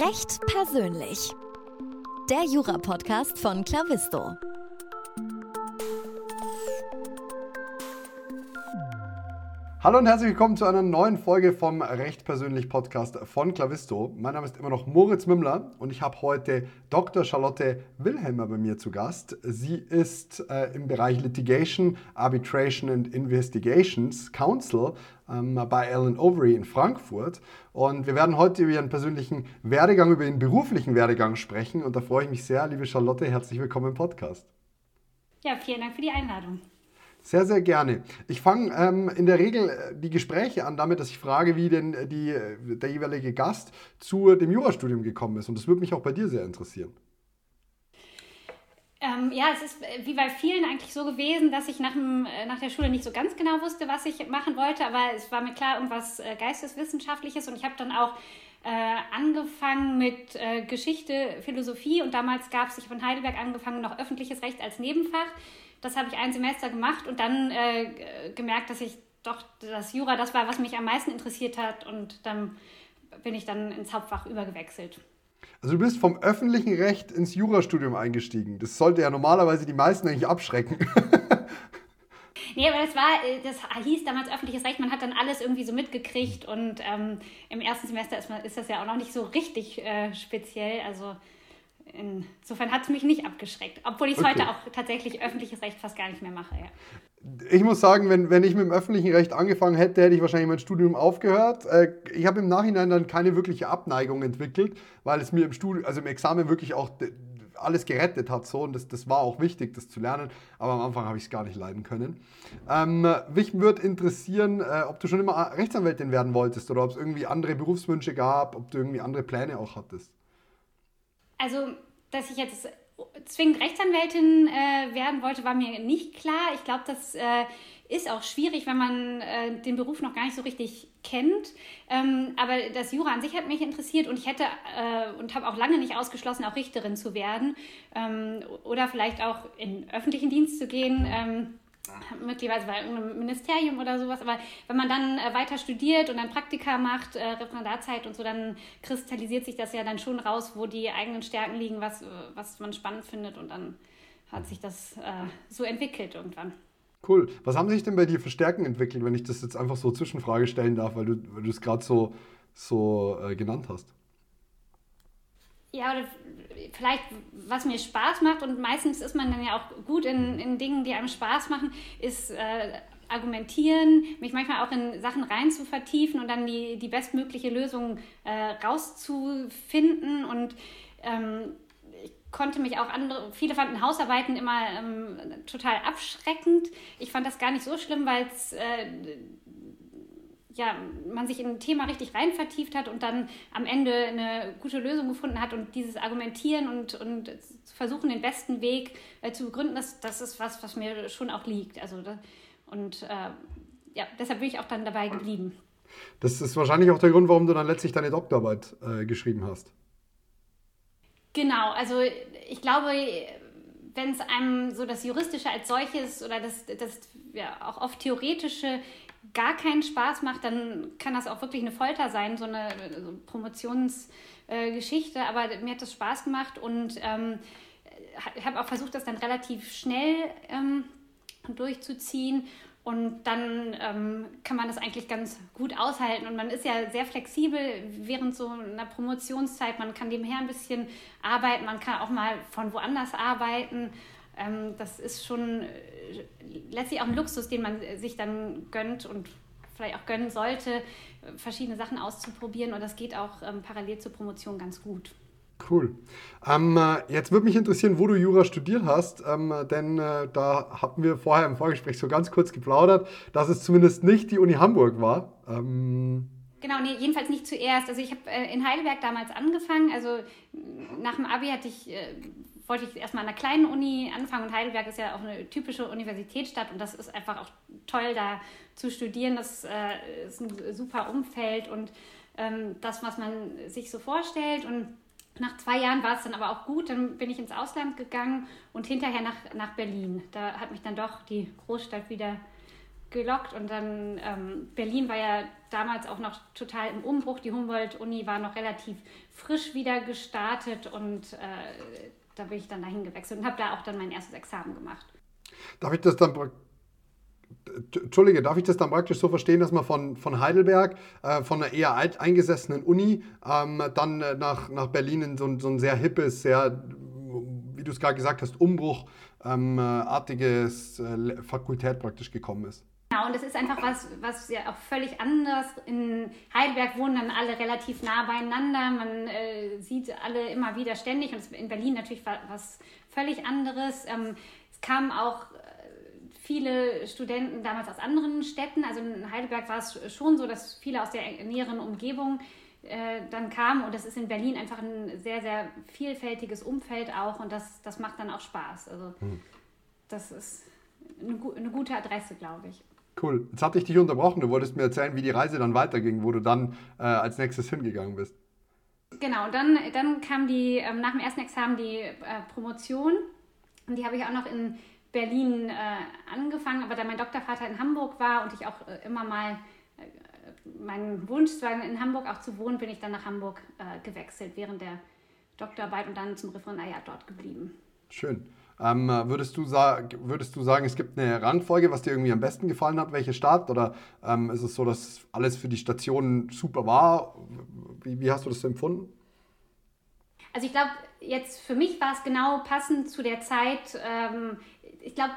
Recht persönlich. Der Jura-Podcast von Clavisto. Hallo und herzlich willkommen zu einer neuen Folge vom Recht persönlich Podcast von Clavisto. Mein Name ist immer noch Moritz Mümmler und ich habe heute Dr. Charlotte Wilhelmer bei mir zu Gast. Sie ist äh, im Bereich Litigation, Arbitration and Investigations Counsel ähm, bei Alan Overy in Frankfurt. Und wir werden heute über Ihren persönlichen Werdegang, über Ihren beruflichen Werdegang sprechen. Und da freue ich mich sehr, liebe Charlotte, herzlich willkommen im Podcast. Ja, vielen Dank für die Einladung. Sehr, sehr gerne. Ich fange ähm, in der Regel äh, die Gespräche an damit, dass ich frage, wie denn äh, die, äh, der jeweilige Gast zu dem Jurastudium gekommen ist. Und das würde mich auch bei dir sehr interessieren. Ähm, ja, es ist wie bei vielen eigentlich so gewesen, dass ich nach, dem, nach der Schule nicht so ganz genau wusste, was ich machen wollte, aber es war mir klar, irgendwas Geisteswissenschaftliches und ich habe dann auch äh, angefangen mit äh, Geschichte, Philosophie und damals gab es, ich habe Heidelberg angefangen, noch öffentliches Recht als Nebenfach. Das habe ich ein Semester gemacht und dann äh, gemerkt, dass ich doch das Jura das war, was mich am meisten interessiert hat und dann bin ich dann ins Hauptfach übergewechselt. Also du bist vom öffentlichen Recht ins Jurastudium eingestiegen. Das sollte ja normalerweise die meisten eigentlich abschrecken. Nee, aber das war, äh, das hieß damals öffentliches Recht, man hat dann alles irgendwie so mitgekriegt und ähm, im ersten Semester ist, man, ist das ja auch noch nicht so richtig äh, speziell. Also insofern hat es mich nicht abgeschreckt, obwohl ich okay. heute auch tatsächlich öffentliches Recht fast gar nicht mehr mache. Ja. Ich muss sagen, wenn, wenn ich mit dem öffentlichen Recht angefangen hätte, hätte ich wahrscheinlich mein Studium aufgehört. Äh, ich habe im Nachhinein dann keine wirkliche Abneigung entwickelt, weil es mir im Studium, also im Examen wirklich auch alles gerettet hat. So, und das, das war auch wichtig, das zu lernen. Aber am Anfang habe ich es gar nicht leiden können. Ähm, mich würde interessieren, äh, ob du schon immer Rechtsanwältin werden wolltest oder ob es irgendwie andere Berufswünsche gab, ob du irgendwie andere Pläne auch hattest. Also, dass ich jetzt zwingend Rechtsanwältin äh, werden wollte, war mir nicht klar. Ich glaube, das äh, ist auch schwierig, wenn man äh, den Beruf noch gar nicht so richtig kennt. Ähm, aber das Jura an sich hat mich interessiert und ich hätte äh, und habe auch lange nicht ausgeschlossen, auch Richterin zu werden ähm, oder vielleicht auch in öffentlichen Dienst zu gehen. Ähm, möglicherweise bei irgendeinem Ministerium oder sowas, aber wenn man dann äh, weiter studiert und dann Praktika macht, äh, Referendarzeit und so, dann kristallisiert sich das ja dann schon raus, wo die eigenen Stärken liegen, was, was man spannend findet und dann hat sich das äh, so entwickelt irgendwann. Cool. Was haben sich denn bei dir für Stärken entwickelt, wenn ich das jetzt einfach so Zwischenfrage stellen darf, weil du, weil du es gerade so, so äh, genannt hast? Ja, oder vielleicht, was mir Spaß macht, und meistens ist man dann ja auch gut in, in Dingen, die einem Spaß machen, ist äh, argumentieren, mich manchmal auch in Sachen rein zu vertiefen und dann die, die bestmögliche Lösung äh, rauszufinden. Und ähm, ich konnte mich auch andere, viele fanden Hausarbeiten immer ähm, total abschreckend. Ich fand das gar nicht so schlimm, weil es äh, ja, man sich in ein Thema richtig rein vertieft hat und dann am Ende eine gute Lösung gefunden hat und dieses Argumentieren und, und versuchen, den besten Weg äh, zu begründen, das, das ist was, was mir schon auch liegt. Also, da, und äh, ja, deshalb bin ich auch dann dabei geblieben. Das ist wahrscheinlich auch der Grund, warum du dann letztlich deine Doktorarbeit äh, geschrieben hast. Genau, also ich glaube, wenn es einem so das Juristische als solches oder das, das ja, auch oft Theoretische gar keinen Spaß macht, dann kann das auch wirklich eine Folter sein, so eine Promotionsgeschichte. Äh, Aber mir hat das Spaß gemacht und ähm, habe auch versucht, das dann relativ schnell ähm, durchzuziehen. Und dann ähm, kann man das eigentlich ganz gut aushalten. Und man ist ja sehr flexibel während so einer Promotionszeit. Man kann nebenher ein bisschen arbeiten, man kann auch mal von woanders arbeiten. Ähm, das ist schon äh, letztlich auch ein Luxus, den man sich dann gönnt und vielleicht auch gönnen sollte, verschiedene Sachen auszuprobieren. Und das geht auch ähm, parallel zur Promotion ganz gut. Cool. Ähm, äh, jetzt würde mich interessieren, wo du Jura studiert hast, ähm, denn äh, da hatten wir vorher im Vorgespräch so ganz kurz geplaudert, dass es zumindest nicht die Uni Hamburg war. Ähm Genau, nee, jedenfalls nicht zuerst. Also ich habe äh, in Heidelberg damals angefangen. Also nach dem Abi hatte ich, äh, wollte ich erstmal an einer kleinen Uni anfangen und Heidelberg ist ja auch eine typische Universitätsstadt und das ist einfach auch toll, da zu studieren. Das äh, ist ein super Umfeld und ähm, das, was man sich so vorstellt. Und nach zwei Jahren war es dann aber auch gut. Dann bin ich ins Ausland gegangen und hinterher nach, nach Berlin. Da hat mich dann doch die Großstadt wieder gelockt und dann ähm, Berlin war ja damals auch noch total im Umbruch. Die Humboldt-Uni war noch relativ frisch wieder gestartet und äh, da bin ich dann dahin gewechselt und habe da auch dann mein erstes Examen gemacht. Darf ich das dann Entschuldige, darf ich das dann praktisch so verstehen, dass man von, von Heidelberg, äh, von einer eher alt eingesessenen Uni, ähm, dann äh, nach, nach Berlin in so, so ein sehr hippes, sehr, wie du es gerade gesagt hast, umbruchartiges ähm, äh, Fakultät praktisch gekommen ist? Genau, und das ist einfach was, was ja auch völlig anders. In Heidelberg wohnen dann alle relativ nah beieinander. Man äh, sieht alle immer wieder ständig. Und in Berlin natürlich was völlig anderes. Ähm, es kamen auch viele Studenten damals aus anderen Städten. Also in Heidelberg war es schon so, dass viele aus der näheren Umgebung äh, dann kamen. Und das ist in Berlin einfach ein sehr, sehr vielfältiges Umfeld auch. Und das, das macht dann auch Spaß. Also hm. das ist eine, eine gute Adresse, glaube ich. Cool. Jetzt hatte ich dich unterbrochen. Du wolltest mir erzählen, wie die Reise dann weiterging, wo du dann äh, als nächstes hingegangen bist. Genau, und dann, dann kam die, ähm, nach dem ersten Examen die äh, Promotion. Und die habe ich auch noch in Berlin äh, angefangen, aber da mein Doktorvater in Hamburg war und ich auch äh, immer mal äh, mein Wunsch war, in Hamburg auch zu wohnen, bin ich dann nach Hamburg äh, gewechselt während der Doktorarbeit und dann zum Referendariat dort geblieben. Schön. Ähm, würdest, du würdest du sagen, es gibt eine Rangfolge, was dir irgendwie am besten gefallen hat, welche Stadt? Oder ähm, ist es so, dass alles für die Stationen super war? Wie, wie hast du das empfunden? Also ich glaube, jetzt für mich war es genau passend zu der Zeit. Ähm, ich glaube,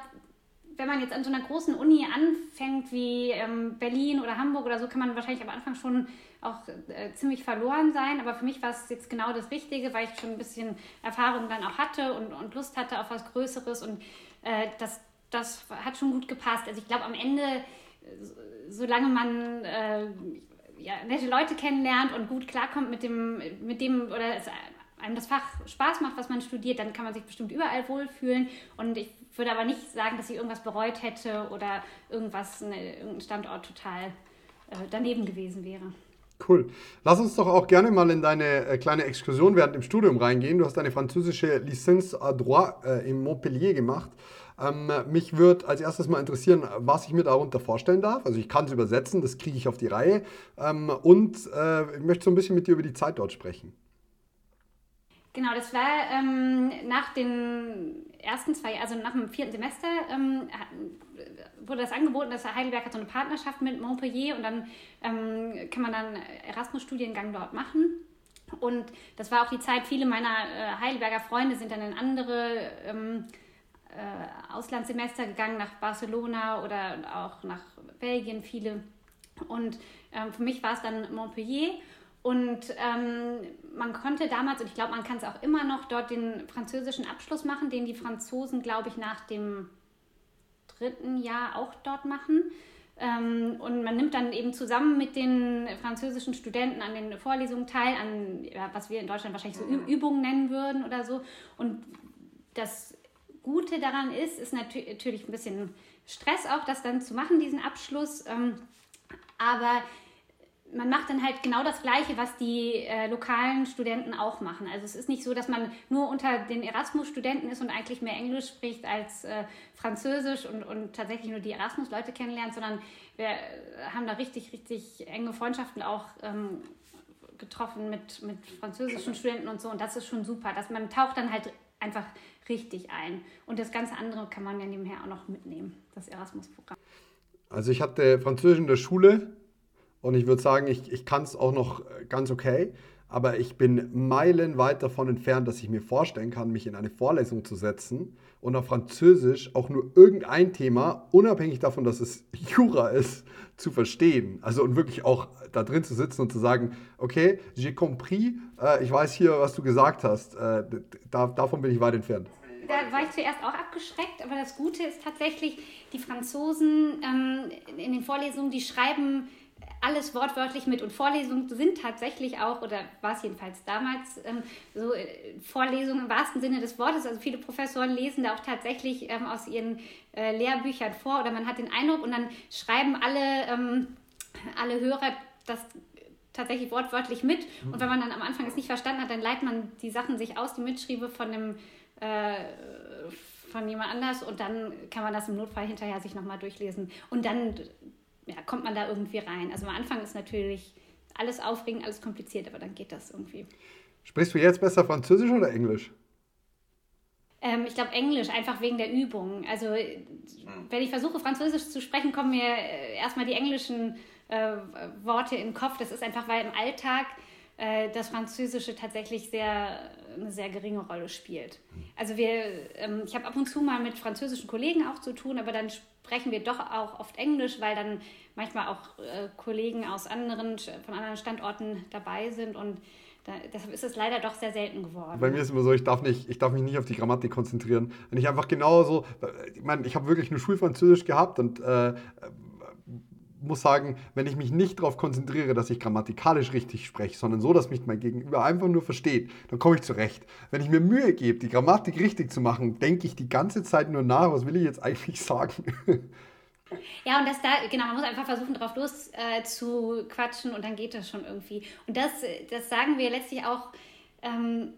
wenn man jetzt an so einer großen Uni anfängt wie ähm, Berlin oder Hamburg oder so, kann man wahrscheinlich am Anfang schon auch äh, ziemlich verloren sein. Aber für mich war es jetzt genau das Richtige, weil ich schon ein bisschen Erfahrung dann auch hatte und, und Lust hatte auf was Größeres. Und äh, das, das hat schon gut gepasst. Also ich glaube, am Ende, solange man äh, ja, nette Leute kennenlernt und gut klarkommt mit dem, mit dem oder es einem das Fach Spaß macht, was man studiert, dann kann man sich bestimmt überall wohlfühlen. Und ich würde aber nicht sagen, dass ich irgendwas bereut hätte oder irgendwas, ne, irgendein Standort total äh, daneben gewesen wäre. Cool. Lass uns doch auch gerne mal in deine äh, kleine Exkursion während dem Studium reingehen. Du hast eine französische Licence à droit äh, in Montpellier gemacht. Ähm, mich würde als erstes mal interessieren, was ich mir darunter vorstellen darf. Also ich kann es übersetzen, das kriege ich auf die Reihe. Ähm, und äh, ich möchte so ein bisschen mit dir über die Zeit dort sprechen. Genau, das war ähm, nach den ersten zwei, also nach dem vierten Semester, ähm, wurde das angeboten, dass Heidelberg hat so eine Partnerschaft mit Montpellier und dann ähm, kann man dann Erasmus-Studiengang dort machen. Und das war auch die Zeit, viele meiner äh, Heidelberger Freunde sind dann in andere ähm, äh, Auslandssemester gegangen, nach Barcelona oder auch nach Belgien, viele. Und ähm, für mich war es dann Montpellier. Und ähm, man konnte damals, und ich glaube, man kann es auch immer noch, dort den französischen Abschluss machen, den die Franzosen, glaube ich, nach dem dritten Jahr auch dort machen. Ähm, und man nimmt dann eben zusammen mit den französischen Studenten an den Vorlesungen teil, an ja, was wir in Deutschland wahrscheinlich so Übungen nennen würden oder so. Und das Gute daran ist, ist natürlich ein bisschen Stress auch, das dann zu machen, diesen Abschluss. Ähm, aber man macht dann halt genau das Gleiche, was die äh, lokalen Studenten auch machen. Also es ist nicht so, dass man nur unter den Erasmus-Studenten ist und eigentlich mehr Englisch spricht als äh, Französisch und, und tatsächlich nur die Erasmus-Leute kennenlernt, sondern wir haben da richtig, richtig enge Freundschaften auch ähm, getroffen mit, mit französischen Studenten und so. Und das ist schon super, dass man taucht dann halt einfach richtig ein. Und das ganze andere kann man ja nebenher auch noch mitnehmen, das Erasmus-Programm. Also ich hatte Französisch in der Schule und ich würde sagen, ich, ich kann es auch noch äh, ganz okay, aber ich bin meilenweit davon entfernt, dass ich mir vorstellen kann, mich in eine Vorlesung zu setzen und auf Französisch auch nur irgendein Thema, unabhängig davon, dass es Jura ist, zu verstehen. Also und wirklich auch da drin zu sitzen und zu sagen, okay, j'ai compris, äh, ich weiß hier, was du gesagt hast. Äh, da, davon bin ich weit entfernt da war ich zuerst auch abgeschreckt, aber das Gute ist tatsächlich, die Franzosen ähm, in den Vorlesungen, die schreiben alles wortwörtlich mit. Und Vorlesungen sind tatsächlich auch, oder war es jedenfalls damals, ähm, so äh, Vorlesungen im wahrsten Sinne des Wortes. Also viele Professoren lesen da auch tatsächlich ähm, aus ihren äh, Lehrbüchern vor oder man hat den Eindruck und dann schreiben alle, ähm, alle Hörer das tatsächlich wortwörtlich mit. Und wenn man dann am Anfang es nicht verstanden hat, dann leitet man die Sachen sich aus, die Mitschriebe von dem äh, von jemand anders und dann kann man das im Notfall hinterher sich nochmal durchlesen. Und dann ja, kommt man da irgendwie rein. Also am Anfang ist natürlich alles aufregend, alles kompliziert, aber dann geht das irgendwie. Sprichst du jetzt besser Französisch oder Englisch? Ähm, ich glaube Englisch, einfach wegen der Übung. Also wenn ich versuche, Französisch zu sprechen, kommen mir äh, erstmal die englischen äh, Worte in den Kopf. Das ist einfach, weil im Alltag äh, das Französische tatsächlich sehr, eine sehr geringe Rolle spielt. Also wir, ähm, ich habe ab und zu mal mit französischen Kollegen auch zu tun, aber dann sprechen wir doch auch oft Englisch, weil dann manchmal auch äh, Kollegen aus anderen, von anderen Standorten dabei sind und da, deshalb ist es leider doch sehr selten geworden. Bei mir ist immer so, ich darf, nicht, ich darf mich nicht auf die Grammatik konzentrieren. Wenn ich einfach genauso, ich meine, ich habe wirklich nur Schulfranzösisch gehabt und äh, muss sagen, wenn ich mich nicht darauf konzentriere, dass ich grammatikalisch richtig spreche, sondern so, dass mich mein Gegenüber einfach nur versteht, dann komme ich zurecht. Wenn ich mir Mühe gebe, die Grammatik richtig zu machen, denke ich die ganze Zeit nur nach, was will ich jetzt eigentlich sagen? Ja, und das da, genau, man muss einfach versuchen, drauf los äh, zu quatschen und dann geht das schon irgendwie. Und das, das sagen wir letztlich auch ähm,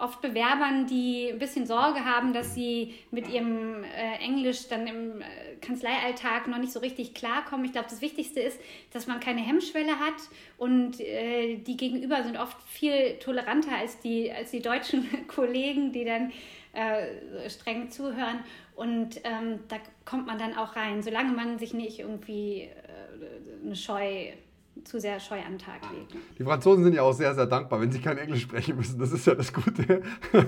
oft Bewerbern, die ein bisschen Sorge haben, dass sie mit ihrem äh, Englisch dann im äh, Kanzleialltag noch nicht so richtig klarkommen. Ich glaube, das Wichtigste ist, dass man keine Hemmschwelle hat und äh, die Gegenüber sind oft viel toleranter als die, als die deutschen Kollegen, die dann äh, streng zuhören. Und ähm, da kommt man dann auch rein, solange man sich nicht irgendwie äh, eine Scheu zu sehr scheu an den Tag legt. Die Franzosen sind ja auch sehr, sehr dankbar, wenn sie kein Englisch sprechen müssen. Das ist ja das Gute.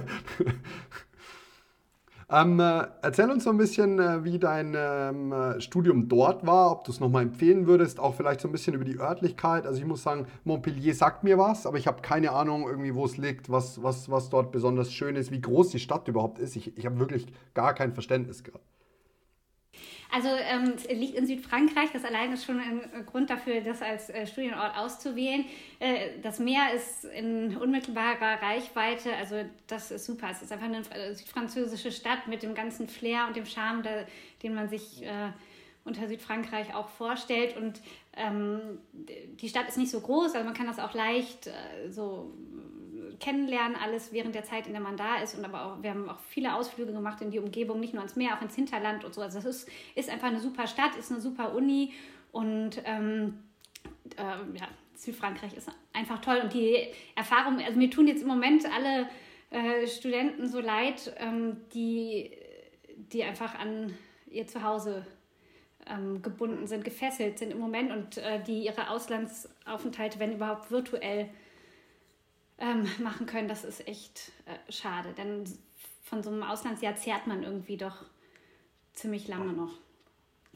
ähm, äh, erzähl uns so ein bisschen, äh, wie dein ähm, äh, Studium dort war, ob du es nochmal empfehlen würdest, auch vielleicht so ein bisschen über die Örtlichkeit. Also ich muss sagen, Montpellier sagt mir was, aber ich habe keine Ahnung irgendwie, wo es liegt, was, was, was dort besonders schön ist, wie groß die Stadt überhaupt ist. Ich, ich habe wirklich gar kein Verständnis gehabt. Also ähm, es liegt in Südfrankreich, das allein ist schon ein Grund dafür, das als äh, Studienort auszuwählen. Äh, das Meer ist in unmittelbarer Reichweite, also das ist super. Es ist einfach eine äh, südfranzösische Stadt mit dem ganzen Flair und dem Charme, der, den man sich äh, unter Südfrankreich auch vorstellt. Und ähm, die Stadt ist nicht so groß, also man kann das auch leicht äh, so kennenlernen, alles während der Zeit, in der man da ist. Und aber auch, wir haben auch viele Ausflüge gemacht in die Umgebung, nicht nur ans Meer, auch ins Hinterland und so. Also es ist, ist einfach eine super Stadt, ist eine super Uni und ähm, äh, ja, Südfrankreich ist einfach toll. Und die Erfahrung, also mir tun jetzt im Moment alle äh, Studenten so leid, ähm, die, die einfach an ihr Zuhause ähm, gebunden sind, gefesselt sind im Moment und äh, die ihre Auslandsaufenthalte, wenn überhaupt virtuell ähm, machen können, das ist echt äh, schade. Denn von so einem Auslandsjahr zehrt man irgendwie doch ziemlich lange noch.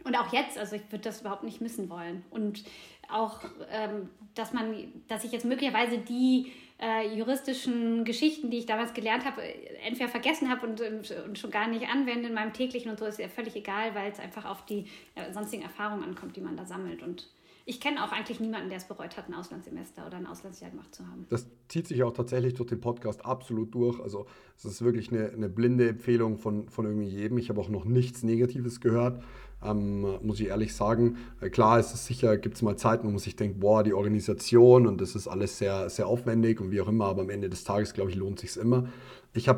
Und auch jetzt, also ich würde das überhaupt nicht missen wollen. Und auch, ähm, dass man, dass ich jetzt möglicherweise die äh, juristischen Geschichten, die ich damals gelernt habe, entweder vergessen habe und, und, schon gar nicht anwende in meinem täglichen und so, ist ja völlig egal, weil es einfach auf die äh, sonstigen Erfahrungen ankommt, die man da sammelt. Und ich kenne auch eigentlich niemanden, der es bereut hat, ein Auslandssemester oder ein Auslandsjahr gemacht zu haben. Das zieht sich auch tatsächlich durch den Podcast absolut durch. Also es ist wirklich eine, eine blinde Empfehlung von, von irgendwie jedem. Ich habe auch noch nichts Negatives gehört. Ähm, muss ich ehrlich sagen. Äh, klar ist es sicher, gibt es mal Zeiten, wo man sich denkt, boah, die Organisation und das ist alles sehr, sehr aufwendig und wie auch immer, aber am Ende des Tages, glaube ich, lohnt sich immer. Ich,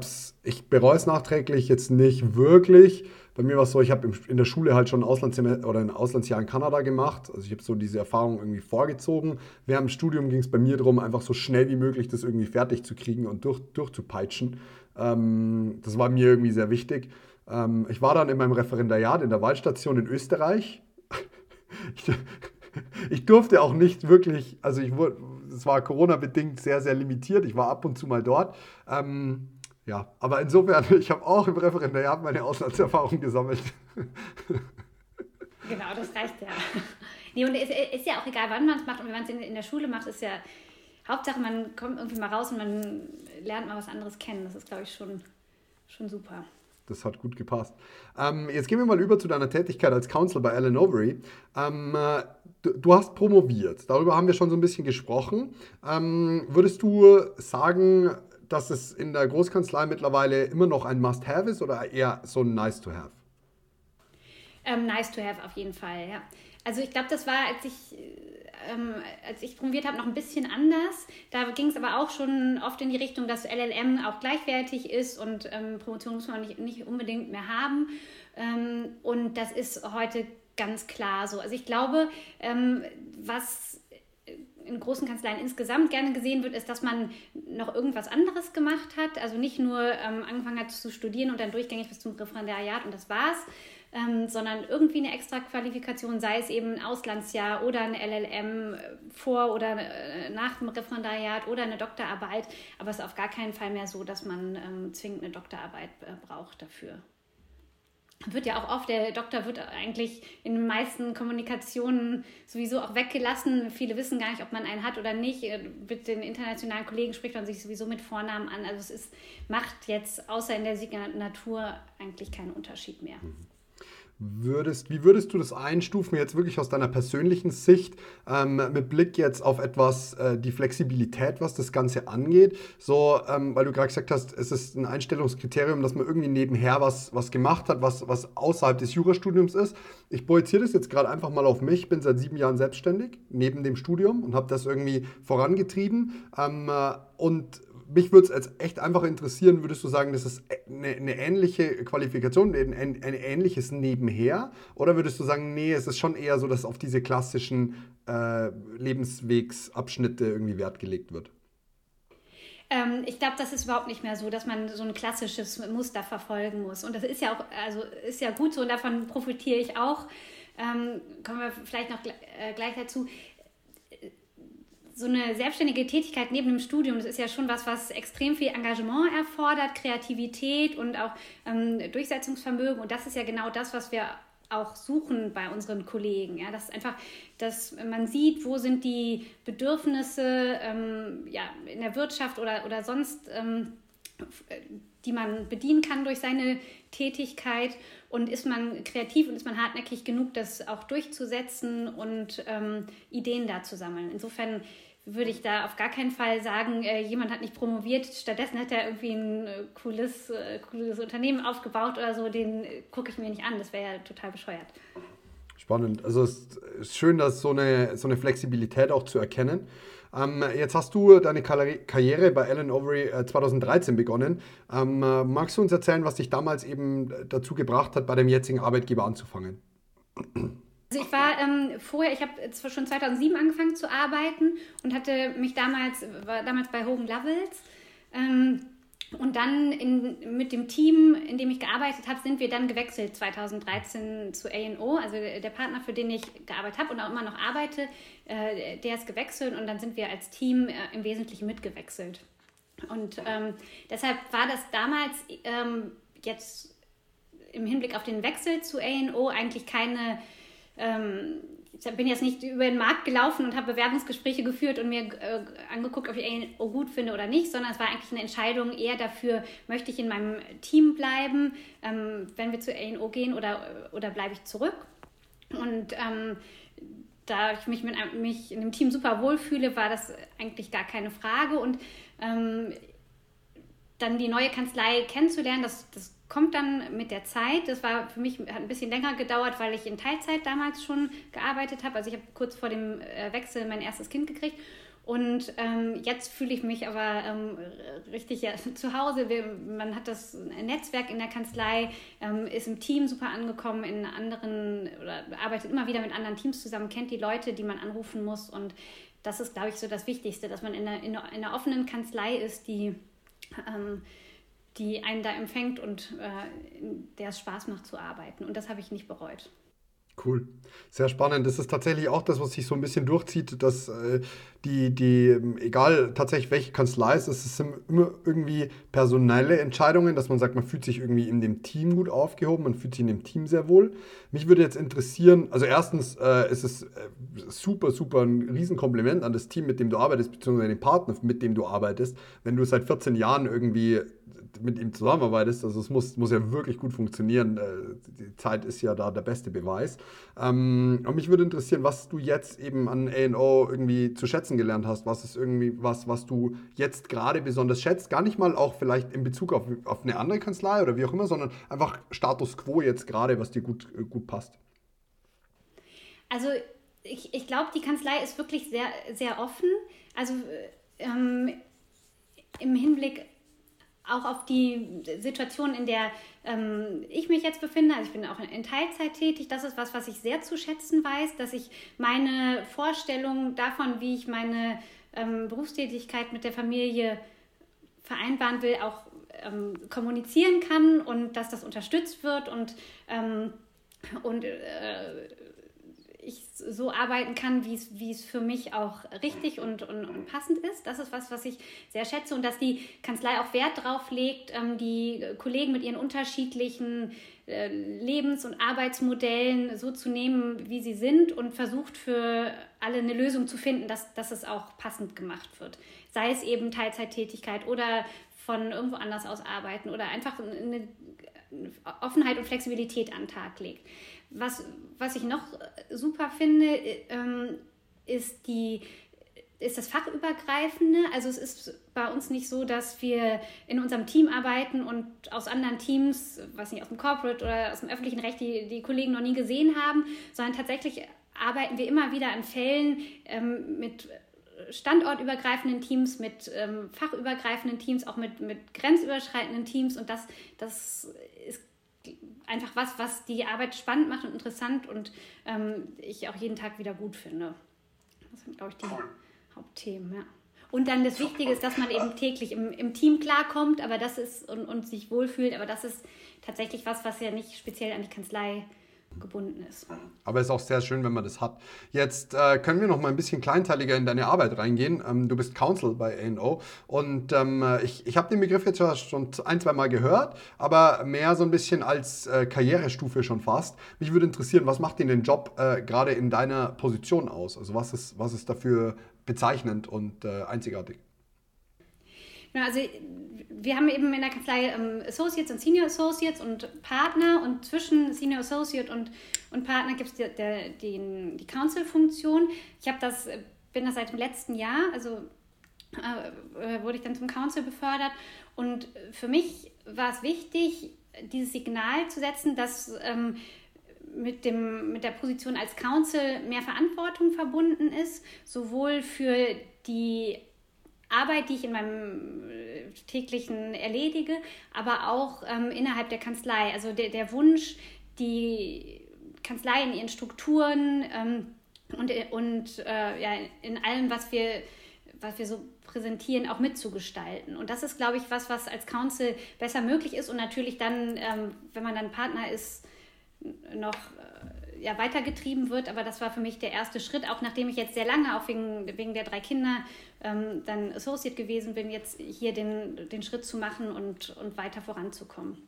ich bereue es nachträglich jetzt nicht wirklich, bei mir war es so, ich habe in der Schule halt schon Auslandssemester oder ein Auslandsjahr in Kanada gemacht. Also ich habe so diese Erfahrung irgendwie vorgezogen. Während dem Studium ging es bei mir darum, einfach so schnell wie möglich das irgendwie fertig zu kriegen und durch, durchzupeitschen. Ähm, das war mir irgendwie sehr wichtig. Ähm, ich war dann in meinem Referendariat in der Waldstation in Österreich. ich, ich durfte auch nicht wirklich, also ich wurde, es war Corona-bedingt sehr, sehr limitiert. Ich war ab und zu mal dort. Ähm, ja, aber insofern, ich habe auch im Referendariat meine Auslandserfahrung gesammelt. Genau, das reicht ja. Nee, und es ist ja auch egal, wann man es macht und wenn man es in, in der Schule macht, ist ja Hauptsache, man kommt irgendwie mal raus und man lernt mal was anderes kennen. Das ist, glaube ich, schon, schon super. Das hat gut gepasst. Ähm, jetzt gehen wir mal über zu deiner Tätigkeit als Counsel bei Alan Overy. Ähm, äh, du, du, hast promoviert. Darüber haben wir schon so ein bisschen gesprochen. Ähm, würdest du sagen, dass es in der Großkanzlei mittlerweile immer noch ein Must-Have ist oder eher so ein Nice-to-Have? Ähm, nice to have auf jeden Fall, ja. Also ich glaube, das war, als ich, ähm, als ich promoviert habe, noch ein bisschen anders. Da ging es aber auch schon oft in die Richtung, dass LLM auch gleichwertig ist und ähm, Promotion muss man nicht, nicht unbedingt mehr haben. Ähm, und das ist heute ganz klar so. Also ich glaube, ähm, was in großen Kanzleien insgesamt gerne gesehen wird, ist, dass man noch irgendwas anderes gemacht hat. Also nicht nur ähm, angefangen hat zu studieren und dann durchgängig bis zum Referendariat und das war's, ähm, sondern irgendwie eine extra Qualifikation, sei es eben ein Auslandsjahr oder ein LLM vor oder äh, nach dem Referendariat oder eine Doktorarbeit. Aber es ist auf gar keinen Fall mehr so, dass man ähm, zwingend eine Doktorarbeit äh, braucht dafür wird ja auch oft, der Doktor wird eigentlich in den meisten Kommunikationen sowieso auch weggelassen. Viele wissen gar nicht, ob man einen hat oder nicht. Äh, mit den internationalen Kollegen spricht man sich sowieso mit Vornamen an. Also es ist, macht jetzt außer in der Signatur eigentlich keinen Unterschied mehr. Mhm würdest, wie würdest du das einstufen, jetzt wirklich aus deiner persönlichen Sicht, ähm, mit Blick jetzt auf etwas, äh, die Flexibilität, was das Ganze angeht? So, ähm, weil du gerade gesagt hast, es ist ein Einstellungskriterium, dass man irgendwie nebenher was, was gemacht hat, was, was außerhalb des Jurastudiums ist. Ich projiziere das jetzt gerade einfach mal auf mich, Ich bin seit sieben Jahren selbstständig, neben dem Studium und habe das irgendwie vorangetrieben. Ähm, äh, und mich würde es jetzt echt einfach interessieren, würdest du sagen, das ist eine, eine ähnliche Qualifikation, ein, ein, ähnliches Nebenher? Oder würdest du sagen, nee, es ist schon eher so, dass auf diese klassischen äh, Lebenswegsabschnitte irgendwie Wert gelegt wird? Ähm, ich glaube, das ist überhaupt nicht mehr so, dass man so ein klassisches Muster verfolgen muss. Und das ist ja auch, also ist ja gut so und davon profitiere ich auch. Ähm, kommen wir vielleicht noch äh, gleich dazu so eine selbstständige Tätigkeit neben dem Studium, das ist ja schon was, was extrem viel Engagement erfordert, Kreativität und auch ähm, Durchsetzungsvermögen. Und das ist ja genau das, was wir auch suchen bei unseren Kollegen. Ja, das einfach, dass man sieht, wo sind die Bedürfnisse ähm, ja, in der Wirtschaft oder, oder sonst, ähm, die man bedienen kann durch seine Tätigkeit. Und ist man kreativ und ist man hartnäckig genug, das auch durchzusetzen und ähm, Ideen da zu sammeln. Insofern würde ich da auf gar keinen Fall sagen, äh, jemand hat nicht promoviert, stattdessen hat er irgendwie ein äh, cooles, äh, cooles Unternehmen aufgebaut oder so, den äh, gucke ich mir nicht an. Das wäre ja total bescheuert. Spannend. Also es ist schön, dass so eine, so eine Flexibilität auch zu erkennen. Ähm, jetzt hast du deine Karriere bei Alan Overy 2013 begonnen. Ähm, magst du uns erzählen, was dich damals eben dazu gebracht hat, bei dem jetzigen Arbeitgeber anzufangen? Also ich war ähm, vorher, ich habe schon 2007 angefangen zu arbeiten und hatte mich damals, war damals bei Hogan Lovells. Ähm, und dann in, mit dem Team, in dem ich gearbeitet habe, sind wir dann gewechselt 2013 zu A&O. Also der Partner, für den ich gearbeitet habe und auch immer noch arbeite, äh, der ist gewechselt und dann sind wir als Team äh, im Wesentlichen mitgewechselt. Und ähm, deshalb war das damals ähm, jetzt im Hinblick auf den Wechsel zu A&O eigentlich keine ähm, ich bin jetzt nicht über den Markt gelaufen und habe Bewerbungsgespräche geführt und mir äh, angeguckt, ob ich A&O gut finde oder nicht, sondern es war eigentlich eine Entscheidung eher dafür, möchte ich in meinem Team bleiben, ähm, wenn wir zu A&O gehen oder, oder bleibe ich zurück. Und ähm, da ich mich mit mich in dem Team super wohlfühle, war das eigentlich gar keine Frage. Und ähm, dann die neue Kanzlei kennenzulernen, das, das kommt dann mit der Zeit. Das war für mich hat ein bisschen länger gedauert, weil ich in Teilzeit damals schon gearbeitet habe. Also ich habe kurz vor dem äh, Wechsel mein erstes Kind gekriegt. Und ähm, jetzt fühle ich mich aber ähm, richtig ja, zu Hause. Wir, man hat das Netzwerk in der Kanzlei, ähm, ist im Team super angekommen, in anderen oder arbeitet immer wieder mit anderen Teams zusammen, kennt die Leute, die man anrufen muss. Und das ist, glaube ich, so das Wichtigste, dass man in einer, in einer, in einer offenen Kanzlei ist, die ähm, die einen da empfängt und äh, der es Spaß macht zu arbeiten. Und das habe ich nicht bereut. Cool. Sehr spannend. Das ist tatsächlich auch das, was sich so ein bisschen durchzieht, dass äh, die, die, egal tatsächlich welche Kanzlei es ist, es sind immer irgendwie personelle Entscheidungen, dass man sagt, man fühlt sich irgendwie in dem Team gut aufgehoben, man fühlt sich in dem Team sehr wohl. Mich würde jetzt interessieren, also erstens äh, ist es äh, super, super ein Riesenkompliment an das Team, mit dem du arbeitest, beziehungsweise den Partner, mit dem du arbeitest. Wenn du seit 14 Jahren irgendwie mit ihm zusammenarbeitest. Also es muss, muss ja wirklich gut funktionieren. Äh, die Zeit ist ja da der beste Beweis. Ähm, und mich würde interessieren, was du jetzt eben an A&O irgendwie zu schätzen gelernt hast. Was ist irgendwie was, was du jetzt gerade besonders schätzt? Gar nicht mal auch vielleicht in Bezug auf, auf eine andere Kanzlei oder wie auch immer, sondern einfach Status Quo jetzt gerade, was dir gut, gut passt. Also ich, ich glaube, die Kanzlei ist wirklich sehr, sehr offen. Also ähm, im Hinblick auch auf die Situation, in der ähm, ich mich jetzt befinde. Also ich bin auch in Teilzeit tätig. Das ist was, was ich sehr zu schätzen weiß, dass ich meine Vorstellung davon, wie ich meine ähm, Berufstätigkeit mit der Familie vereinbaren will, auch ähm, kommunizieren kann und dass das unterstützt wird und, ähm, und äh, ich so arbeiten kann, wie es, für mich auch richtig und, und, und, passend ist. Das ist was, was ich sehr schätze und dass die Kanzlei auch Wert darauf legt, ähm, die Kollegen mit ihren unterschiedlichen äh, Lebens- und Arbeitsmodellen so zu nehmen, wie sie sind und versucht für alle eine Lösung zu finden, dass, dass es auch passend gemacht wird. Sei es eben Teilzeittätigkeit oder von irgendwo anders aus arbeiten oder einfach eine Offenheit und Flexibilität an den Tag legt. Was, was ich noch super finde, ähm, ist die ist das Fachübergreifende. Also es ist bei uns nicht so, dass wir in unserem Team arbeiten und aus anderen Teams, was nicht aus dem Corporate oder aus dem öffentlichen Recht, die, die Kollegen noch nie gesehen haben, sondern tatsächlich arbeiten wir immer wieder an Fällen ähm, mit standortübergreifenden Teams, mit ähm, fachübergreifenden Teams, auch mit, mit grenzüberschreitenden Teams. Und das, das ist einfach was, was die Arbeit spannend macht und interessant und ähm, ich auch jeden Tag wieder gut finde. Das sind, glaube ich, die Hauptthemen, ja. Und dann das Wichtige ist, dass man eben täglich im, im Team klarkommt, aber das ist und, und sich wohlfühlt, aber das ist tatsächlich was, was ja nicht speziell an die Kanzlei gebunden ist. Aber es ist auch sehr schön, wenn man das hat. Jetzt äh, können wir noch mal ein bisschen kleinteiliger in deine Arbeit reingehen. Ähm, du bist Counsel bei ANO und ähm, ich, ich habe den Begriff jetzt schon ein, zwei Mal gehört, aber mehr so ein bisschen als äh, Karrierestufe schon fast. Mich würde interessieren, was macht den Job äh, gerade in deiner Position aus? Also was ist, was ist dafür bezeichnend und äh, einzigartig? Ja, also wir haben eben in der Kanzlei ähm, Associates und Senior Associates und Partner und zwischen Senior Associate und, und Partner gibt es die, die, die Council-Funktion. Ich habe das, bin das seit dem letzten Jahr, also äh, äh, wurde ich dann zum Council befördert und für mich war es wichtig, dieses Signal zu setzen, dass ähm, mit, dem, mit der Position als Council mehr Verantwortung verbunden ist, sowohl für die Arbeit, die ich in meinem äh, täglichen erledige, aber auch ähm, innerhalb der Kanzlei. Also der, der Wunsch, die Kanzlei in ihren Strukturen ähm, und, und äh, ja, in allem, was wir, was wir so präsentieren, auch mitzugestalten. Und das ist, glaube ich, was, was als Council besser möglich ist und natürlich dann, ähm, wenn man dann Partner ist, noch ja, weitergetrieben wird. Aber das war für mich der erste Schritt, auch nachdem ich jetzt sehr lange, auch wegen, wegen der drei Kinder, ähm, dann Associate gewesen bin, jetzt hier den, den Schritt zu machen und, und weiter voranzukommen.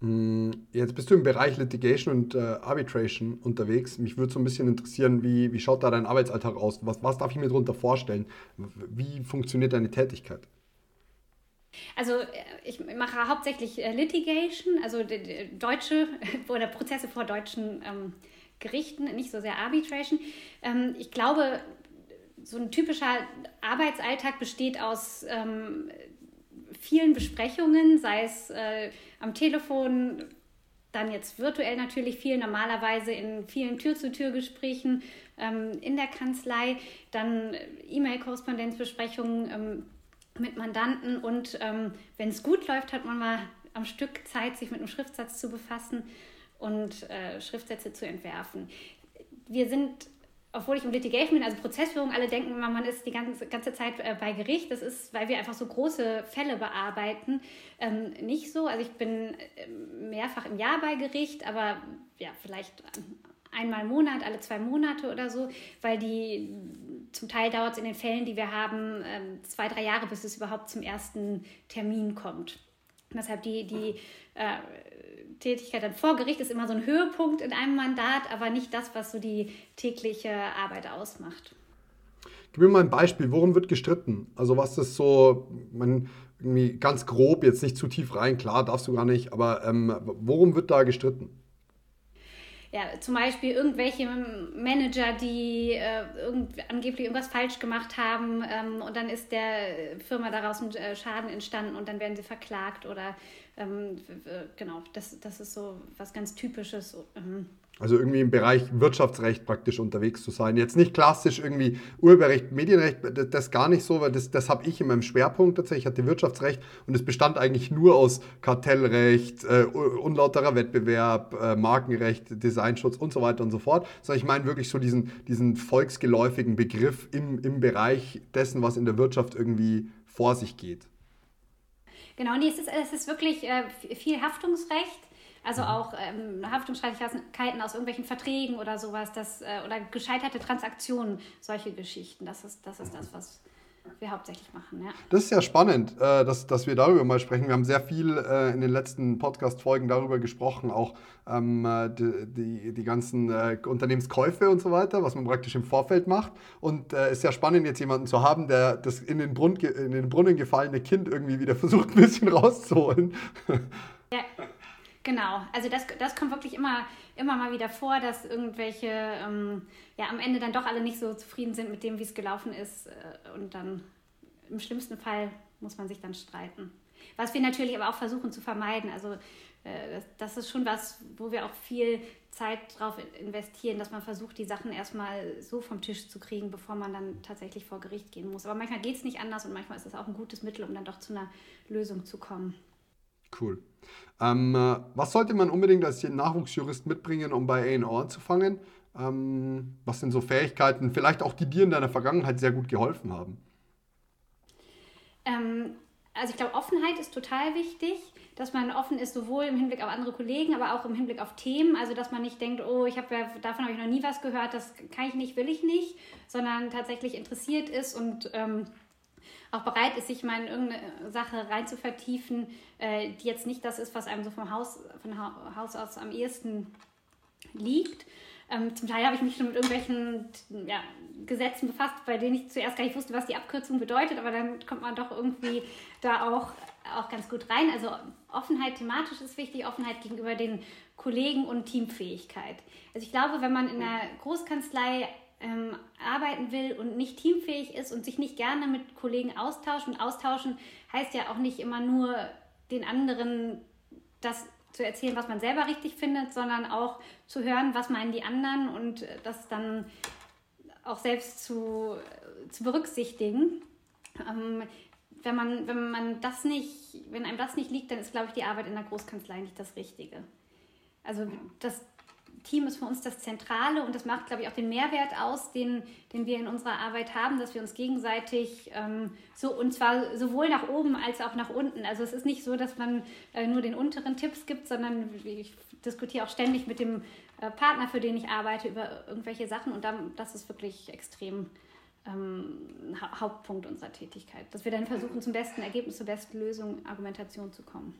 Mm, jetzt bist du im Bereich Litigation und äh, Arbitration unterwegs. Mich würde so ein bisschen interessieren, wie, wie schaut da dein Arbeitsalltag aus? Was, was darf ich mir darunter vorstellen? Wie funktioniert deine Tätigkeit? Also äh, ich mache hauptsächlich äh, Litigation, also deutsche oder Prozesse vor deutschen ähm, Gerichten, nicht so sehr Arbitration. Ähm, ich glaube, so ein typischer Arbeitsalltag besteht aus ähm, vielen Besprechungen, sei es äh, am Telefon, dann jetzt virtuell natürlich viel, normalerweise in vielen Tür-zu-Tür-Gesprächen ähm, in der Kanzlei, dann E-Mail-Korrespondenzbesprechungen ähm, mit Mandanten und ähm, wenn es gut läuft, hat man mal am Stück Zeit, sich mit einem Schriftsatz zu befassen und äh, Schriftsätze zu entwerfen. Wir sind, obwohl ich im Litigation bin, also Prozessführung, alle denken immer, man ist die ganze, ganze Zeit äh, bei Gericht. Das ist, weil wir einfach so große Fälle bearbeiten, ähm, nicht so. Also ich bin äh, mehrfach im Jahr bei Gericht, aber ja, vielleicht einmal im Monat, alle zwei Monate oder so, weil die zum Teil dauert es in den Fällen, die wir haben, ähm, zwei, drei Jahre, bis es überhaupt zum ersten Termin kommt. Deshalb die, die äh, Tätigkeit dann vor Gericht ist immer so ein Höhepunkt in einem Mandat, aber nicht das, was so die tägliche Arbeit ausmacht. Gib mir mal ein Beispiel, worum wird gestritten? Also was ist so, man, ganz grob, jetzt nicht zu tief rein, klar, darfst du gar nicht, aber ähm, worum wird da gestritten? Ja, zum Beispiel irgendwelche Manager, die äh, irgend, angeblich irgendwas falsch gemacht haben ähm, und dann ist der Firma daraus ein äh, Schaden entstanden und dann werden sie verklagt oder ähm, genau, das, das ist so was ganz Typisches. Ähm, Also irgendwie im Bereich Wirtschaftsrecht praktisch unterwegs zu sein. Jetzt nicht klassisch irgendwie Urheberrecht, Medienrecht, das, gar nicht so, weil das, das habe ich in meinem Schwerpunkt tatsächlich. Ich hatte Wirtschaftsrecht und es bestand eigentlich nur aus Kartellrecht, äh, unlauterer Wettbewerb, äh, Markenrecht, Designschutz und so weiter und so fort. Sondern ich meine wirklich so diesen, diesen volksgeläufigen Begriff im, im Bereich dessen, was in der Wirtschaft irgendwie vor sich geht. Genau, nee, es ist, es ist wirklich äh, viel Haftungsrecht also mhm. auch ähm, Haftungsstreitigkeiten aus irgendwelchen Verträgen oder sowas, das, äh, oder gescheiterte Transaktionen, solche Geschichten. Das ist das, ist das was wir hauptsächlich machen. Ja. Das ist ja spannend, äh, dass, dass wir darüber mal sprechen. Wir haben sehr viel äh, in den letzten Podcast-Folgen darüber gesprochen, auch ähm, äh, die, die, die, ganzen äh, Unternehmenskäufe und so weiter, was man praktisch im Vorfeld macht. Und es äh, ist ja spannend, jetzt jemanden zu haben, der das in den, Brunnen, in den Brunnen gefallene Kind irgendwie wieder versucht, ein bisschen rauszuholen. Ja. Genau, also das, das kommt wirklich immer, immer mal wieder vor, dass irgendwelche ähm, ja am Ende dann doch alle nicht so zufrieden sind mit dem, wie es gelaufen ist. Äh, und dann im schlimmsten Fall muss man sich dann streiten. Was wir natürlich aber auch versuchen zu vermeiden. Also äh, das, das, ist schon was, wo wir auch viel Zeit drauf investieren, dass man versucht, die Sachen erstmal so vom Tisch zu kriegen, bevor man dann tatsächlich vor Gericht gehen muss. Aber manchmal geht es nicht anders und manchmal ist es auch ein gutes Mittel, um dann doch zu einer Lösung zu kommen. Cool. Ähm, äh, was sollte man unbedingt als Nachwuchsjurist mitbringen, um bei A&O anzufangen? Ähm, was sind so Fähigkeiten, vielleicht auch die dir in deiner Vergangenheit sehr gut geholfen haben? Ähm, also ich glaube, Offenheit ist total wichtig, dass man offen ist, sowohl im Hinblick auf andere Kollegen, aber auch im Hinblick auf Themen. Also dass man nicht denkt, oh, ich habe ja, davon habe ich noch nie was gehört, das kann ich nicht, will ich nicht, sondern tatsächlich interessiert ist und ähm, auch bereit ist, sich mal in irgendeine Sache rein zu vertiefen, äh, die jetzt nicht das ist, was einem so vom Haus, von Haus aus am ehesten liegt. Ähm, zum Teil habe ich mich schon mit irgendwelchen ja, Gesetzen befasst, bei denen ich zuerst gar nicht wusste, was die Abkürzung bedeutet, aber dann kommt man doch irgendwie da auch, auch ganz gut rein. Also Offenheit thematisch ist wichtig, Offenheit gegenüber den Kollegen und Teamfähigkeit. Also ich glaube, wenn man in einer Großkanzlei ähm, arbeiten will und nicht teamfähig ist und sich nicht gerne mit Kollegen austauscht. Und austauschen heißt ja auch nicht immer nur den anderen das zu erzählen, was man selber richtig findet, sondern auch zu hören, was meinen die anderen und das dann auch selbst zu, zu berücksichtigen. Ähm, wenn man, wenn man das nicht, wenn einem das nicht liegt, dann ist, glaube ich, die Arbeit in der Großkanzlei nicht das Richtige. Also das, Team ist für uns das Zentrale und das macht, glaube ich, auch den Mehrwert aus, den, den wir in unserer Arbeit haben, dass wir uns gegenseitig ähm, so und zwar sowohl nach oben als auch nach unten. Also es ist nicht so, dass man äh, nur den unteren Tipps gibt, sondern ich diskutiere auch ständig mit dem äh, Partner, für den ich arbeite, über irgendwelche Sachen und dann, das ist wirklich extrem ähm, Hauptpunkt unserer Tätigkeit, dass wir dann versuchen, zum besten Ergebnis, zur besten Lösung, Argumentation zu kommen.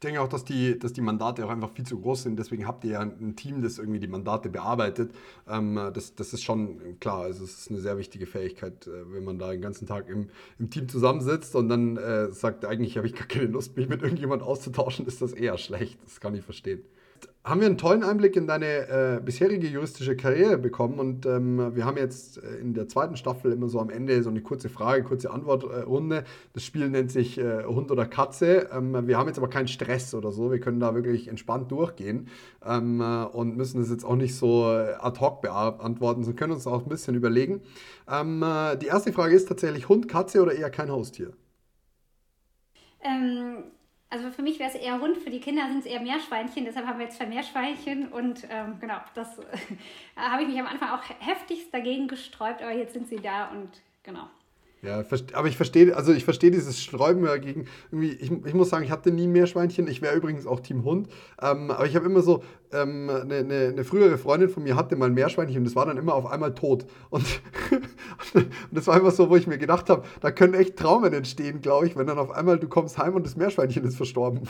Ich denke auch, dass die, dass die Mandate auch einfach viel zu groß sind. Deswegen habt ihr ja ein Team, das irgendwie die Mandate bearbeitet. Ähm, das, das ist schon klar. Also es ist eine sehr wichtige Fähigkeit, äh, wenn man da den ganzen Tag im, im Team zusammensitzt und dann äh, sagt, eigentlich habe ich gar keine Lust, mich mit irgendjemand auszutauschen, ist das eher schlecht. Das kann ich verstehen haben wir einen tollen Einblick in deine äh, bisherige juristische Karriere bekommen und ähm, wir haben jetzt äh, in der zweiten Staffel immer so am Ende so eine kurze Frage, kurze Antwortrunde. Das Spiel nennt sich äh, Hund oder Katze. Ähm, wir haben jetzt aber keinen Stress oder so. Wir können da wirklich entspannt durchgehen ähm, äh, und müssen das jetzt auch nicht so äh, ad hoc beantworten, sondern können uns auch ein bisschen überlegen. Ähm, die erste Frage ist tatsächlich Hund, Katze oder eher kein Haustier? Ähm also für mich wäre es eher Hund, für die Kinder sind es eher Meerschweinchen, deshalb haben wir jetzt zwei Meerschweinchen und ähm, genau, das äh, habe ich mich am Anfang auch heftigst dagegen gesträubt, aber jetzt sind sie da und genau. Ja, aber ich verstehe, also ich verstehe dieses Sträuben dagegen. Irgendwie, ich, ich muss sagen, ich hatte nie Meerschweinchen. Ich wäre übrigens auch Team Hund. Ähm, aber ich habe immer so, ähm, eine, eine, eine, frühere Freundin von mir hatte mal ein Meerschweinchen und das war dann immer auf einmal tot. Und, und das war einfach so, wo ich mir gedacht habe, da können echt Traumen entstehen, glaube ich, wenn dann auf einmal du kommst heim und das Meerschweinchen ist verstorben.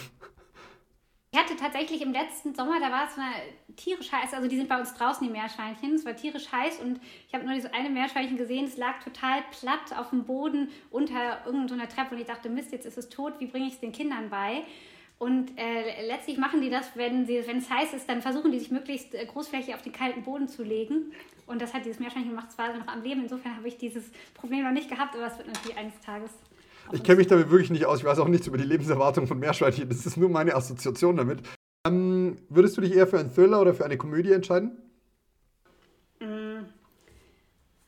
Ich hatte tatsächlich im letzten Sommer, da war es mal tierisch heiß, also die sind bei uns draußen, die Meerschweinchen, es war tierisch heiß und ich habe nur dieses eine Meerschweinchen gesehen, es lag total platt auf dem Boden unter irgendeiner Treppe und ich dachte, Mist, jetzt ist es tot, wie bringe ich es den Kindern bei? Und äh, letztlich machen die das, wenn, es heiß ist, dann versuchen die sich möglichst äh, großflächig auf den kalten Boden zu legen. Und das hat dieses Meerschweinchen gemacht, zwar noch am Leben. Insofern habe ich dieses Problem noch nicht gehabt, aber es wird natürlich eines Tages ich kenne mich damit wirklich nicht aus. Ich weiß auch nichts über die Lebenserwartung von Meerschweinchen. Das ist nur meine Assoziation damit. Ähm, würdest du dich eher für einen Thriller oder für eine Komödie entscheiden? Mm,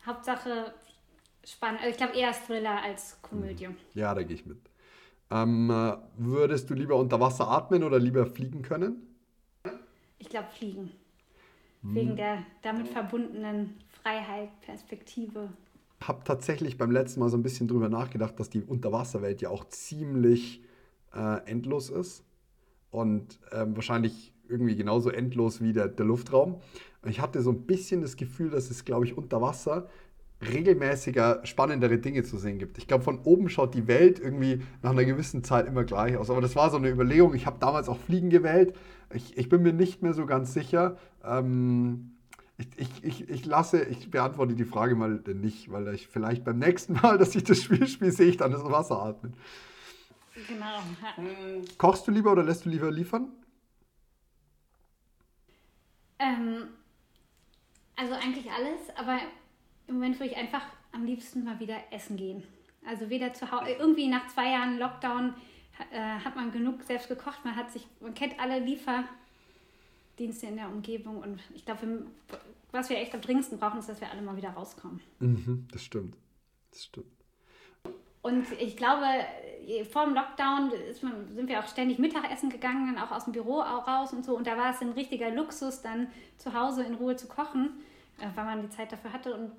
Hauptsache spannend. Also ich glaube eher Thriller als Komödie. Ja, da gehe ich mit. Ähm, äh, würdest du lieber unter Wasser atmen oder lieber fliegen können? Ich glaube Fliegen. Wegen der damit verbundenen Freiheit, Perspektive. Habe tatsächlich beim letzten Mal so ein bisschen drüber nachgedacht, dass die Unterwasserwelt ja auch ziemlich äh, endlos ist und ähm, wahrscheinlich irgendwie genauso endlos wie der, der Luftraum. Ich hatte so ein bisschen das Gefühl, dass es, glaube ich, unter Wasser regelmäßiger spannendere Dinge zu sehen gibt. Ich glaube, von oben schaut die Welt irgendwie nach einer gewissen Zeit immer gleich aus. Aber das war so eine Überlegung. Ich habe damals auch Fliegen gewählt. Ich, ich bin mir nicht mehr so ganz sicher. Ähm, ich, ich, ich, ich lasse, ich beantworte die Frage mal nicht, weil ich vielleicht beim nächsten Mal, dass ich das Spiel spiele, sehe ich dann das Wasser atmen. Genau. Ja. Kochst du lieber oder lässt du lieber liefern? Ähm, also eigentlich alles, aber im Moment würde ich einfach am liebsten mal wieder essen gehen. Also weder zu Hause, irgendwie nach zwei Jahren Lockdown äh, hat man genug selbst gekocht. Man hat sich, man kennt alle Lieferdienste in der Umgebung und ich glaube, was wir echt am dringendsten brauchen, ist, dass wir alle mal wieder rauskommen. Mhm, das stimmt. Das stimmt. Und ich glaube, vor dem Lockdown man, sind wir auch ständig Mittagessen gegangen, dann auch aus dem Büro raus und so. Und da war es ein richtiger Luxus, dann zu Hause in Ruhe zu kochen, äh, weil man die Zeit dafür hatte. Und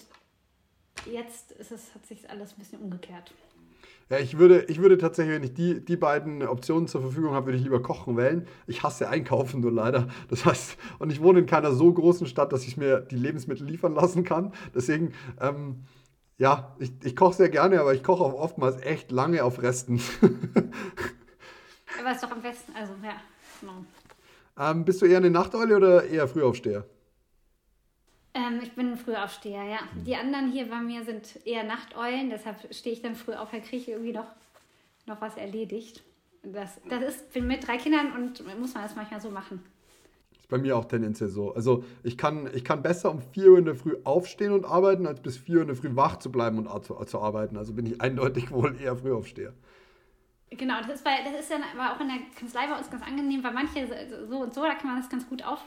jetzt ist es, hat sich alles ein bisschen umgekehrt. Ja, ich würde, ich würde tatsächlich, wenn ich die, die beiden Optionen zur Verfügung habe, würde ich lieber kochen wählen. Ich hasse Einkaufen nur leider. Das heißt, und ich wohne in keiner so großen Stadt, dass ich mir die Lebensmittel liefern lassen kann. Deswegen, ähm, ja, ich, ich koche sehr gerne, aber ich koche auch oftmals echt lange auf Resten. aber ist doch am besten, also ja, genau. Ähm, bist du eher eine Nachteule oder eher Frühaufsteher? Ähm, ich bin ein Frühaufsteher, ja. Die anderen hier bei mir sind eher Nachteulen, deshalb stehe ich dann früh auf, weil kriege ich irgendwie noch, noch was erledigt. Das, das ist, bin mit drei Kindern und muss man das manchmal so machen. Ist bei mir auch tendenziell so. Also ich kann, ich kann besser um 4 Uhr in der Früh aufstehen und arbeiten, als bis 4 Uhr in der Früh wach zu bleiben und zu, zu arbeiten. Also bin ich eindeutig wohl eher Frühaufsteher. Genau, das ist, bei, das ist dann aber auch in der Kanzlei bei uns ganz angenehm, weil manche so und so, da kann man das ganz gut auf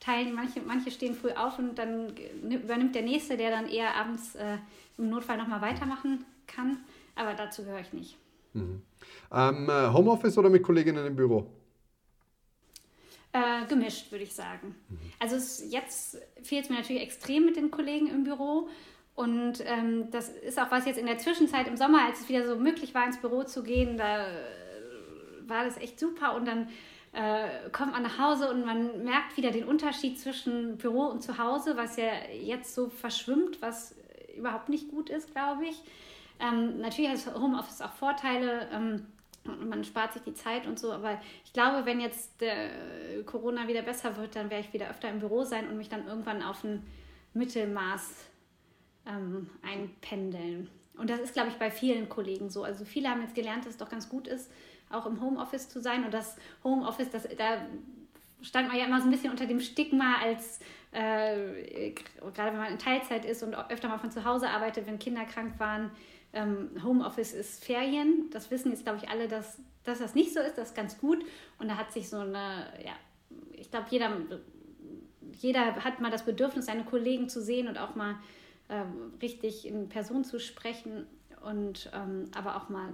teilen. Manche, manche stehen früh auf und dann übernimmt der Nächste, der dann eher abends äh, im Notfall nochmal weitermachen kann. Aber dazu gehöre ich nicht. Mhm. Ähm, äh, Homeoffice oder mit Kolleginnen im Büro? Äh, gemischt, würde ich sagen. Mhm. Also es, jetzt fehlt es mir natürlich extrem mit den Kollegen im Büro. Und ähm, das ist auch was jetzt in der Zwischenzeit im Sommer, als es wieder so möglich war, ins Büro zu gehen, da äh, war das echt super. Und dann äh, kommt man nach Hause und man merkt wieder den Unterschied zwischen Büro und Zuhause, was ja jetzt so verschwimmt, was überhaupt nicht gut ist, glaube ich. Ähm, natürlich hat Homeoffice auch Vorteile. Ähm, man spart sich die Zeit und so, aber ich glaube, wenn jetzt der Corona wieder besser wird, dann werde ich wieder öfter im Büro sein und mich dann irgendwann auf ein Mittelmaß ähm, einpendeln. Und das ist, glaube ich, bei vielen Kollegen so. Also viele haben jetzt gelernt, dass es doch ganz gut ist, auch im Homeoffice zu sein. Und das Homeoffice, das, da stand man ja immer so ein bisschen unter dem Stigma, als äh, gerade wenn man in Teilzeit ist und öfter mal von zu Hause arbeitet, wenn Kinder krank waren. Ähm, Homeoffice ist Ferien. Das wissen jetzt, glaube ich, alle, dass, dass das nicht so ist. Das ist ganz gut. Und da hat sich so eine, ja, ich glaube, jeder, jeder hat mal das Bedürfnis, seine Kollegen zu sehen und auch mal ähm, richtig in Person zu sprechen und ähm, aber auch mal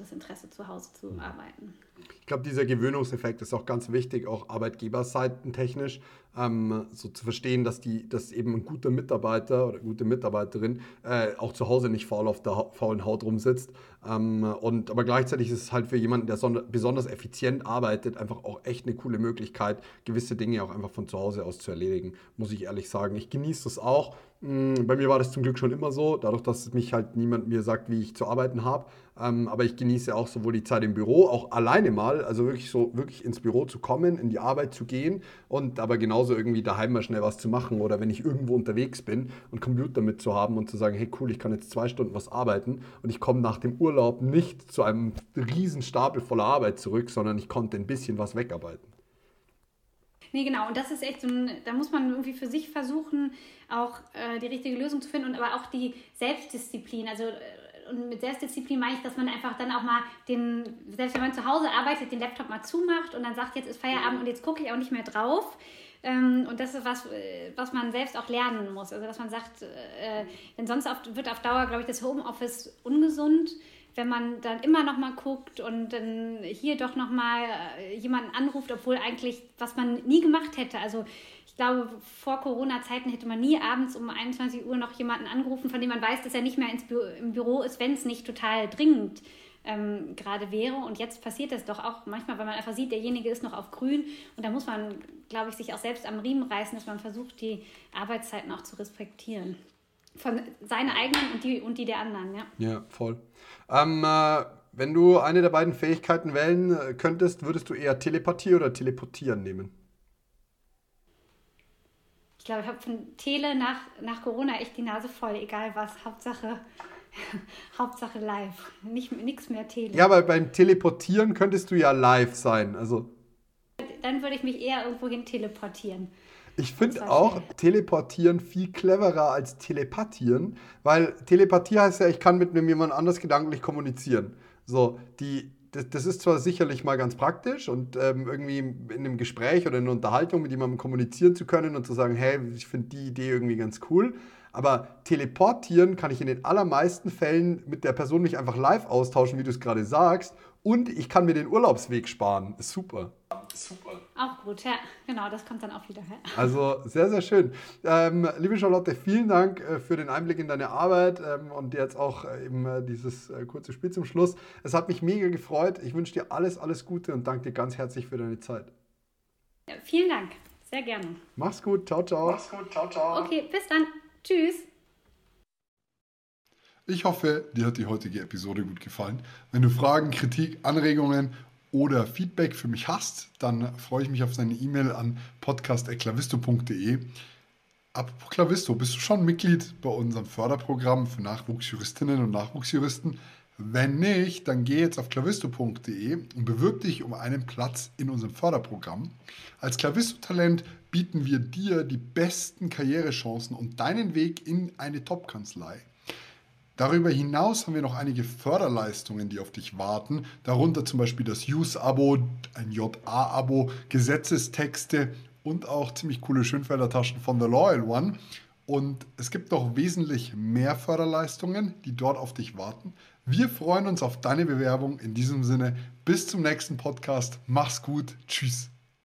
das Interesse zu Hause zu mhm. arbeiten. Ich glaube, dieser Gewöhnungseffekt ist auch ganz wichtig, auch arbeitgeberseitentechnisch, ähm, so zu verstehen, dass, die, dass eben ein guter Mitarbeiter oder gute Mitarbeiterin äh, auch zu Hause nicht faul auf der ha faulen Haut rumsitzt. Ähm, und, aber gleichzeitig ist es halt für jemanden, der besonders effizient arbeitet, einfach auch echt eine coole Möglichkeit, gewisse Dinge auch einfach von zu Hause aus zu erledigen, muss ich ehrlich sagen. Ich genieße das auch. Mm, bei mir war das zum Glück schon immer so, dadurch, dass mich halt niemand mir sagt, wie ich zu arbeiten habe. Ähm, aber ich genieße auch sowohl die Zeit im Büro, auch alleine mal, also wirklich so wirklich ins Büro zu kommen, in die Arbeit zu gehen und aber genauso irgendwie daheim mal schnell was zu machen oder wenn ich irgendwo unterwegs bin und Computer mit zu haben und zu sagen, hey cool, ich kann jetzt zwei Stunden was arbeiten und ich komme nach dem Urlaub nicht zu einem riesen Stapel voller Arbeit zurück, sondern ich konnte ein bisschen was wegarbeiten. Nee, genau. Und das ist echt so ein, da muss man irgendwie für sich versuchen, auch äh, die richtige Lösung zu finden und aber auch die Selbstdisziplin. Also äh, und mit Selbstdisziplin meine ich, dass man einfach dann auch mal den, selbst wenn man zu Hause arbeitet, den Laptop mal zumacht und dann sagt, jetzt ist Feierabend und jetzt gucke ich auch nicht mehr drauf. Ähm, und das ist was, was man selbst auch lernen muss. Also dass man sagt, äh, denn sonst auf, wird auf Dauer, glaube ich, das Homeoffice ungesund wenn man dann immer noch mal guckt und dann hier doch noch mal äh, jemanden anruft, obwohl eigentlich, was man nie gemacht hätte. Also glaube, vor Corona-Zeiten hätte man nie abends um 21 Uhr noch jemanden angerufen, von dem man weiß, dass er nicht mehr ins Bü im Büro ist, wenn es nicht total dringend ähm, gerade wäre. Und jetzt passiert das doch auch manchmal, weil man einfach sieht, derjenige ist noch auf grün. Und da muss man, glaube ich, sich auch selbst am Riemen reißen, dass man versucht, die Arbeitszeiten auch zu respektieren. Von seine eigenen und die, und die der anderen, ja. Ja, voll. Ähm, äh, wenn du eine der beiden Fähigkeiten wählen äh, könntest, würdest du eher Telepathie oder Teleportieren nehmen? Ich glaube, ich habe von Tele nach, nach Corona echt die Nase voll, egal was. Hauptsache, Hauptsache live. Nichts mehr Tele. Ja, aber beim Teleportieren könntest du ja live sein. Also. Dann würde ich mich eher irgendwo hin teleportieren. Ich finde auch schnell. Teleportieren viel cleverer als Telepathieren, weil Telepathie heißt ja, ich kann mit einem jemand anders gedanklich kommunizieren. So, die, das, ist zwar sicherlich mal ganz praktisch und ähm, irgendwie in einem Gespräch oder in einer Unterhaltung mit jemandem kommunizieren zu können und zu sagen, hey, ich finde die Idee irgendwie ganz cool. Aber teleportieren kann ich in den allermeisten Fällen mit der Person mich einfach live austauschen, wie du es gerade sagst. Und ich kann mir den Urlaubsweg sparen. Ist super. Super. Auch gut, ja, genau, das kommt dann auch wieder. Ja. Also sehr, sehr schön. Ähm, liebe Charlotte, vielen Dank äh, für den Einblick in deine Arbeit ähm, und jetzt auch äh, eben äh, dieses kurze Spiel zum Schluss. Es hat mich mega gefreut. Ich wünsche dir alles, alles Gute und danke dir ganz herzlich für deine Zeit. Ja, vielen Dank, sehr gerne. Mach's gut, ciao, ciao. Mach's gut, ciao, ciao. Okay, bis dann. Tschüss. Ich hoffe, dir hat die heutige Episode gut gefallen. Wenn du Fragen, Kritik, Anregungen oder Feedback für mich hast, dann freue ich mich auf deine E-Mail an podcast.klavisto.de. Apropos Klavisto, bist du schon Mitglied bei unserem Förderprogramm für Nachwuchsjuristinnen und Nachwuchsjuristen? Wenn nicht, dann geh jetzt auf klavisto.de und bewirb dich um einen Platz in unserem Förderprogramm. Als Klavisto-Talent bieten wir dir die besten Karrierechancen und deinen Weg in eine Top-Kanzlei. Darüber hinaus haben wir noch einige Förderleistungen, die auf dich warten, darunter zum Beispiel das Use-Abo, ein JA-Abo, Gesetzestexte und auch ziemlich coole Schönfelder-Taschen von The Loyal One. Und es gibt noch wesentlich mehr Förderleistungen, die dort auf dich warten. Wir freuen uns auf deine Bewerbung. In diesem Sinne, bis zum nächsten Podcast. Mach's gut. Tschüss.